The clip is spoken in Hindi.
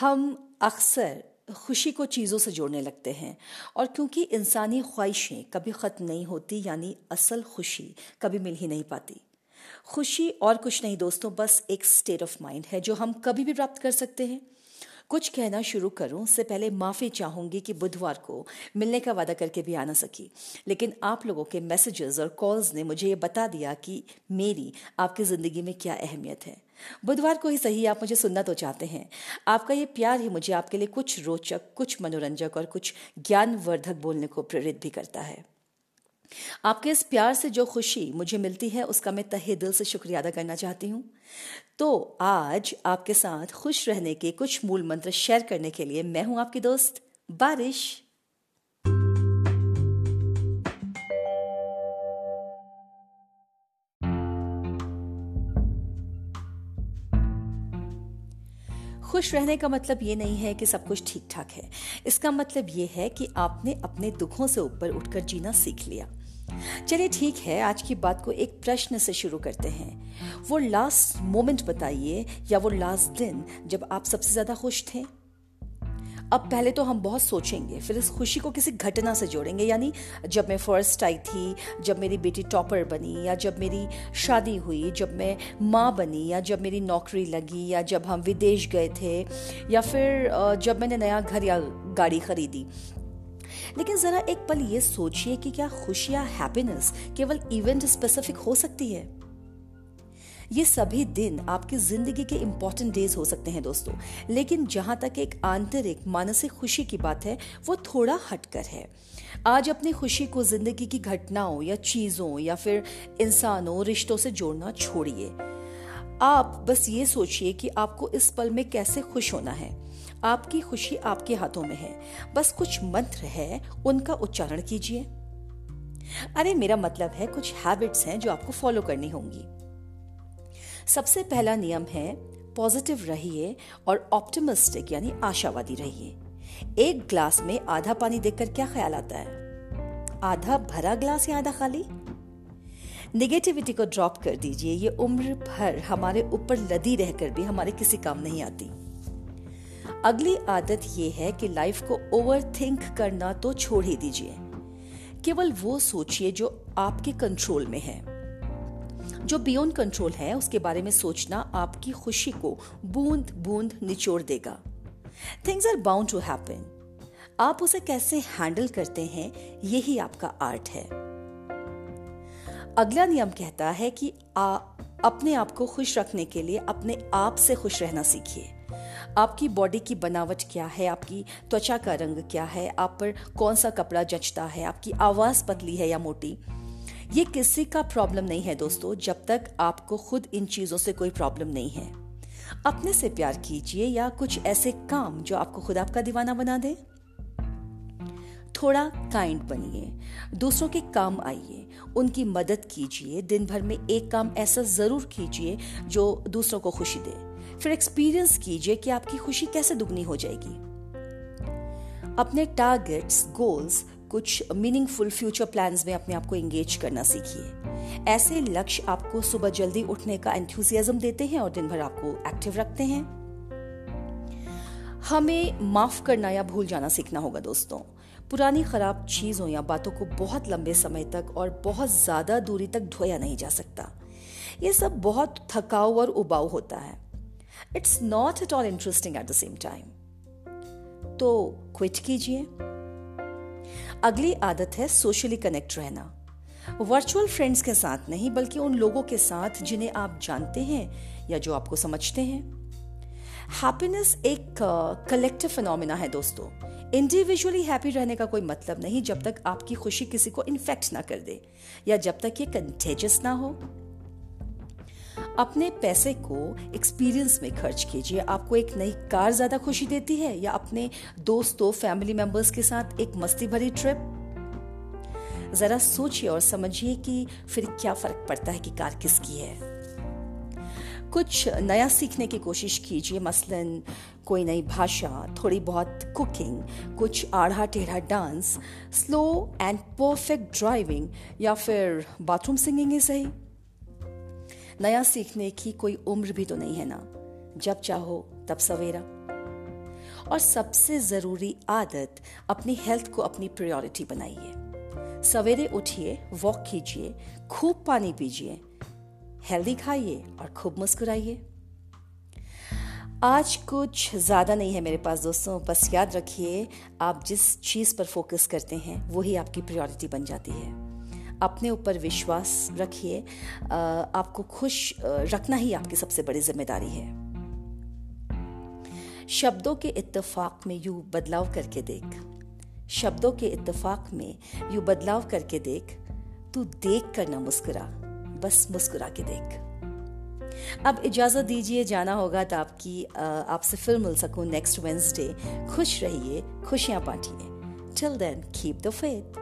हम अक्सर खुशी को चीज़ों से जोड़ने लगते हैं और क्योंकि इंसानी ख्वाहिशें कभी ख़त्म नहीं होती, यानी असल खुशी कभी मिल ही नहीं पाती। खुशी और कुछ नहीं दोस्तों, बस एक स्टेट ऑफ़ माइंड है जो हम कभी भी प्राप्त कर सकते हैं। कुछ कहना शुरू करूँ, उससे पहले माफ़ी चाहूँगी कि बुधवार को मिलने का वादा करके भी आ ना सकी। लेकिन आप लोगों के मैसेजेस और कॉल्स ने मुझे ये बता दिया कि मेरी आपकी ज़िंदगी में क्या अहमियत है। बुधवार को ही सही, आप मुझे सुनना तो चाहते हैं। आपका ये प्यार ही मुझे आपके लिए कुछ रोचक, कुछ मनोरंजक और कुछ ज्ञानवर्धक बोलने को प्रेरित भी करता है। आपके इस प्यार से जो खुशी मुझे मिलती है, उसका मैं तहे दिल से शुक्रिया अदा करना चाहती हूँ। तो आज आपके साथ खुश रहने के कुछ मूल मंत्र शेयर करने के लिए मैं हूँ आपकी दोस्त बारिश। खुश रहने का मतलब ये नहीं है कि सब कुछ ठीक ठाक है। इसका मतलब ये है कि आपने अपने दुखों से ऊपर उठकर जीना सीख लिया। चलिए ठीक है, आज की बात को एक प्रश्न से शुरू करते हैं। वो लास्ट मोमेंट बताइए या वो लास्ट दिन जब आप सबसे ज़्यादा खुश थे? अब पहले तो हम बहुत सोचेंगे, फिर इस खुशी को किसी घटना से जोड़ेंगे, यानी जब मैं फ़र्स्ट आई थी, जब मेरी बेटी टॉपर बनी, या जब मेरी शादी हुई, जब मैं माँ बनी, या जब मेरी नौकरी लगी, या जब हम विदेश गए थे, या फिर जब मैंने नया घर या गाड़ी खरीदी। लेकिन जरा एक पल ये सोचिए कि क्या खुशी या हैप्पीनेस केवल इवेंट स्पेसिफिक हो सकती है? ये सभी दिन आपकी ज़िंदगी के इंपॉर्टेंट डेज़ हो सकते हैं दोस्तों। लेकिन जहाँ तक एक आंतरिक, मानसिक खुशी की बात है, वो थोड़ा हटकर है। आज अपनी खुशी को ज़िंदगी की घटनाओं या चीज़ों या फिर इंसानों, रिश्तों से जोड़ना छोड़िए। आप बस ये सोचिए कि आपको इस पल में कैसे खुश होना है। आपकी खुशी आपके हाथों में है। बस कुछ मंत्र है, उनका उच्चारण कीजिए। अरे मेरा मतलब है कुछ हैबिट्स हैं जो आपको फॉलो करनी होंगी। सबसे पहला नियम है पॉजिटिव रहिए और ऑप्टिमिस्टिक यानी आशावादी रहिए। एक ग्लास में आधा पानी देखकर क्या ख्याल आता है? आधा भरा ग्लास या आधा खाली? निगेटिविटी को ड्रॉप कर दीजिए, ये उम्र भर हमारे ऊपर लदी रहकर भी हमारे किसी काम नहीं आती। अगली आदत ये है कि लाइफ को ओवर थिंक करना तो छोड़ ही दीजिए। केवल वो सोचिए जो आपके कंट्रोल में है। जो बियॉन्ड कंट्रोल है उसके बारे में सोचना आपकी खुशी को बूंद बूंद निचोड़ देगा। Things are bound to happen आप उसे कैसे हैंडल करते हैं यही आपका आर्ट है। अगला नियम कहता है कि आ, अपने आप को खुश रखने के लिए अपने आप से खुश रहना सीखिए। आपकी बॉडी की बनावट क्या है? आपकी त्वचा का रंग क्या है? आप पर कौन सा कपड़ा जचता है? आपकी आवाज़ पतली है या मोटी? ये किसी का प्रॉब्लम नहीं है दोस्तों, जब तक आपको खुद इन चीज़ों से कोई प्रॉब्लम नहीं है। अपने से प्यार कीजिए या कुछ ऐसे काम जो आपको खुद आपका दीवाना बना दे। थोड़ा काइंड बनिए, दूसरों के काम आइए, उनकी मदद कीजिए, दिन भर में एक काम ऐसा ज़रूर कीजिए जो दूसरों को खुशी दे। फिर एक्सपीरियंस कीजिए कि आपकी खुशी कैसे दुगनी हो जाएगी। अपने टारगेट्स गोल्स कुछ मीनिंगफुल फ्यूचर प्लान्स में अपने आप को एंगेज करना सीखिए। ऐसे लक्ष्य आपको सुबह जल्दी उठने का एंथुसियाज्म देते हैं और दिन भर आपको एक्टिव रखते हैं। हमें माफ़ करना या भूल जाना सीखना होगा दोस्तों। पुरानी खराब चीज़ों या बातों को बहुत लंबे समय तक और बहुत ज़्यादा दूरी तक ढोया नहीं जा सकता। ये सब बहुत थकाऊ और उबाऊ होता है। It's not at all interesting at the same time तो क्विट कीजिए। अगली आदत है सोशली कनेक्ट रहना। वर्चुअल फ्रेंड्स के साथ नहीं, बल्कि उन लोगों के साथ जिन्हें आप जानते हैं या जो आपको समझते हैं। हैप्पीनेस एक कलेक्टिव फिनोमिना है दोस्तों। इंडिविजुअली हैप्पी रहने का कोई मतलब नहीं, जब तक आपकी खुशी किसी को इन्फेक्ट ना कर दे या जब तक ये कंटेजस ना हो। अपने पैसे को एक्सपीरियंस में खर्च कीजिए। आपको एक नई कार ज़्यादा खुशी देती है या अपने दोस्तों फैमिली मेंबर्स के साथ एक मस्ती भरी ट्रिप जरा सोचिए और समझिए कि फिर क्या फ़र्क पड़ता है कि कार किसकी है। कुछ नया सीखने की कोशिश कीजिए। मसलन, कोई नई भाषा, थोड़ी बहुत कुकिंग कुछ आढ़ा टेढ़ा dance slow and perfect driving या फिर बाथरूम सिंगिंग ही सही। नया सीखने की कोई उम्र भी तो नहीं है ना। जब चाहो, तब सवेरा। और सबसे ज़रूरी आदत, अपनी हेल्थ को अपनी प्रायोरिटी बनाइए। सवेरे उठिए वॉक कीजिए, खूब पानी पीजिए हेल्दी खाइए और खूब मुस्कुराइए। आज कुछ ज़्यादा नहीं है मेरे पास दोस्तों, बस याद रखिए, आप जिस चीज़ पर फोकस करते हैं, वही आपकी प्रायोरिटी बन जाती है। अपने ऊपर विश्वास रखिए। आपको खुश रखना ही आपकी सबसे बड़ी ज़िम्मेदारी है। शब्दों के इत्तेफाक में यू बदलाव करके देख। शब्दों के इत्तेफाक में यू बदलाव करके देख। तू देख कर ना मुस्कुरा, बस मुस्कुरा के देख। अब इजाज़त दीजिए, जाना होगा तो आपकी आपसे फिर मिल सकूँ नेक्स्ट वेंसडे खुश रहिए, खुशियाँ बांटिए। Till then keep the faith